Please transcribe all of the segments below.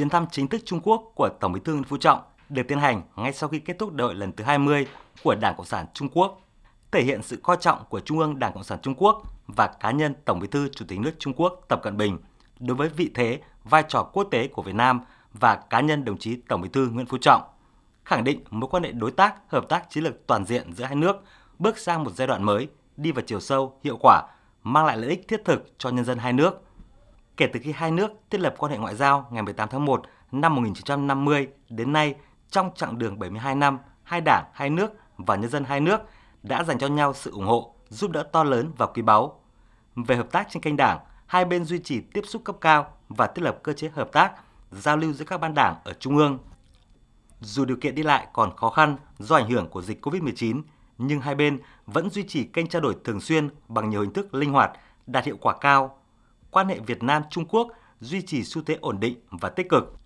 chuyến thăm chính thức Trung Quốc của Tổng Bí thư Nguyễn Phú Trọng được tiến hành ngay sau khi kết thúc đại hội lần thứ 20 của Đảng Cộng sản Trung Quốc, thể hiện sự coi trọng của Trung ương Đảng Cộng sản Trung Quốc và cá nhân Tổng Bí thư Chủ tịch nước Trung Quốc Tập Cận Bình đối với vị thế, vai trò quốc tế của Việt Nam và cá nhân đồng chí Tổng Bí thư Nguyễn Phú Trọng, khẳng định mối quan hệ đối tác, hợp tác chiến lược toàn diện giữa hai nước bước sang một giai đoạn mới, đi vào chiều sâu, hiệu quả, mang lại lợi ích thiết thực cho nhân dân hai nước. Kể từ khi hai nước thiết lập quan hệ ngoại giao ngày 18 tháng 1 năm 1950 đến nay, trong chặng đường 72 năm, hai đảng, hai nước và nhân dân hai nước đã dành cho nhau sự ủng hộ, giúp đỡ to lớn và quý báu. Về hợp tác trên kênh đảng, hai bên duy trì tiếp xúc cấp cao và thiết lập cơ chế hợp tác, giao lưu giữa các ban đảng ở trung ương. Dù điều kiện đi lại còn khó khăn do ảnh hưởng của dịch COVID-19, nhưng hai bên vẫn duy trì kênh trao đổi thường xuyên bằng nhiều hình thức linh hoạt, đạt hiệu quả cao. Quan hệ Việt Nam Trung Quốc duy trì xu thế ổn định và tích cực.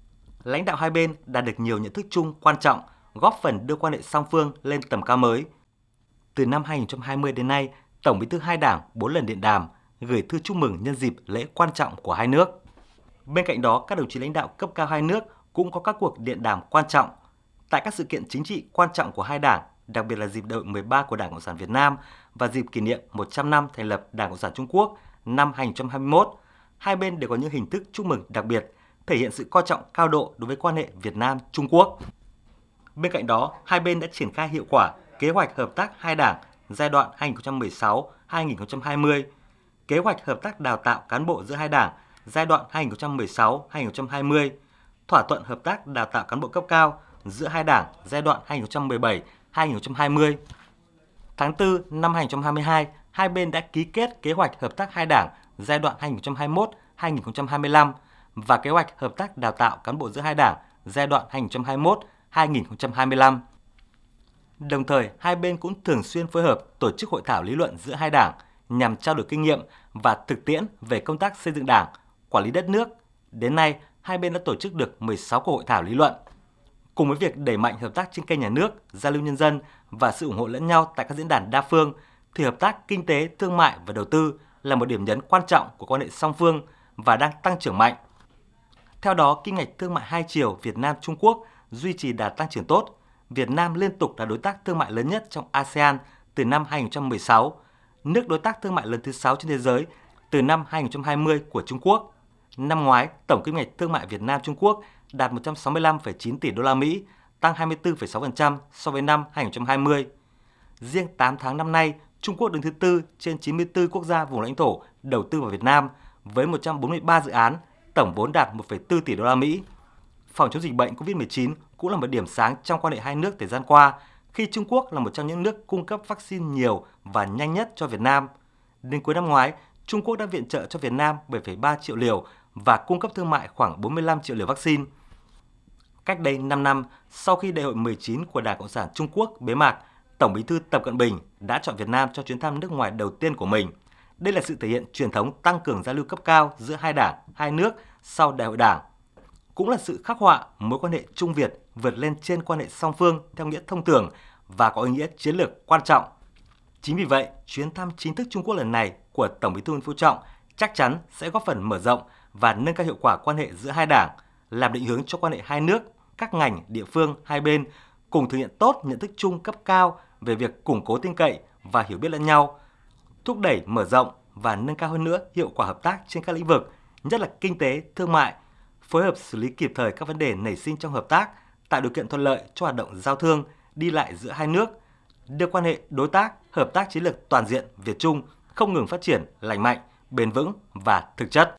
Lãnh đạo hai bên đạt được nhiều nhận thức chung quan trọng, góp phần đưa quan hệ song phương lên tầm cao mới. Từ năm 2020 đến nay, Tổng Bí thư hai đảng bốn lần điện đàm, gửi thư chúc mừng nhân dịp lễ quan trọng của hai nước. Bên cạnh đó, các đồng chí lãnh đạo cấp cao hai nước cũng có các cuộc điện đàm quan trọng. Tại các sự kiện chính trị quan trọng của hai đảng, đặc biệt là dịp đại hội 13 của Đảng Cộng sản Việt Nam và dịp kỷ niệm 100 năm thành lập Đảng Cộng sản Trung Quốc năm 2021, hai bên đều có những hình thức chúc mừng đặc biệt, thể hiện sự coi trọng cao độ đối với quan hệ Việt Nam Trung Quốc. Bên cạnh đó, hai bên đã triển khai hiệu quả kế hoạch hợp tác hai đảng giai đoạn 2016-2020, kế hoạch hợp tác đào tạo cán bộ giữa hai đảng giai đoạn 2016-2020, thỏa thuận hợp tác đào tạo cán bộ cấp cao giữa hai đảng giai đoạn 2017-2020. Tháng 4 năm 2022, hai bên đã ký kết kế hoạch hợp tác hai đảng giai đoạn 2021-2025 và kế hoạch hợp tác đào tạo cán bộ giữa hai đảng giai đoạn 2021-2025. Đồng thời, hai bên cũng thường xuyên phối hợp tổ chức hội thảo lý luận giữa hai đảng nhằm trao đổi kinh nghiệm và thực tiễn về công tác xây dựng đảng, quản lý đất nước. Đến nay, hai bên đã tổ chức được 16 cuộc hội thảo lý luận. Cùng với việc đẩy mạnh hợp tác trên kênh nhà nước, giao lưu nhân dân và sự ủng hộ lẫn nhau tại các diễn đàn đa phương, thì hợp tác kinh tế, thương mại và đầu tư là một điểm nhấn quan trọng của quan hệ song phương và đang tăng trưởng mạnh. Theo đó, kim ngạch thương mại hai chiều Việt Nam Trung Quốc duy trì đạt tăng trưởng tốt. Việt Nam liên tục là đối tác thương mại lớn nhất trong ASEAN từ năm 2016, nước đối tác thương mại lớn thứ 6 trên thế giới từ năm 2020 của Trung Quốc. Năm ngoái, tổng kim ngạch thương mại Việt Nam Trung Quốc đạt 165,9 tỷ đô la Mỹ, tăng 24,6% so với năm 2020. Riêng 8 tháng năm nay, Trung Quốc đứng thứ tư trên 94 quốc gia vùng lãnh thổ đầu tư vào Việt Nam với 143 dự án, tổng vốn đạt 1,4 tỷ đô la Mỹ. Phòng chống dịch bệnh COVID-19 cũng là một điểm sáng trong quan hệ hai nước thời gian qua, khi Trung Quốc là một trong những nước cung cấp vaccine nhiều và nhanh nhất cho Việt Nam. Đến cuối năm ngoái, Trung Quốc đã viện trợ cho Việt Nam 7,3 triệu liều và cung cấp thương mại khoảng 45 triệu liều vaccine. Cách đây 5 năm, sau khi đại hội 19 của Đảng Cộng sản Trung Quốc bế mạc, Tổng Bí thư Tập Cận Bình đã chọn Việt Nam cho chuyến thăm nước ngoài đầu tiên của mình. Đây là sự thể hiện truyền thống tăng cường giao lưu cấp cao giữa hai đảng, hai nước sau đại hội đảng. Cũng là sự khắc họa mối quan hệ Trung Việt vượt lên trên quan hệ song phương theo nghĩa thông thường và có ý nghĩa chiến lược quan trọng. Chính vì vậy, chuyến thăm chính thức Trung Quốc lần này của Tổng Bí thư Nguyễn Phú Trọng chắc chắn sẽ góp phần mở rộng và nâng cao hiệu quả quan hệ giữa hai đảng, làm định hướng cho quan hệ hai nước, các ngành, địa phương hai bên cùng thực hiện tốt nhận thức chung cấp cao về việc củng cố tin cậy và hiểu biết lẫn nhau, thúc đẩy mở rộng và nâng cao hơn nữa hiệu quả hợp tác trên các lĩnh vực, nhất là kinh tế, thương mại, phối hợp xử lý kịp thời các vấn đề nảy sinh trong hợp tác, tạo điều kiện thuận lợi cho hoạt động giao thương, đi lại giữa hai nước, đưa quan hệ đối tác, hợp tác chiến lược toàn diện Việt Trung không ngừng phát triển lành mạnh, bền vững và thực chất.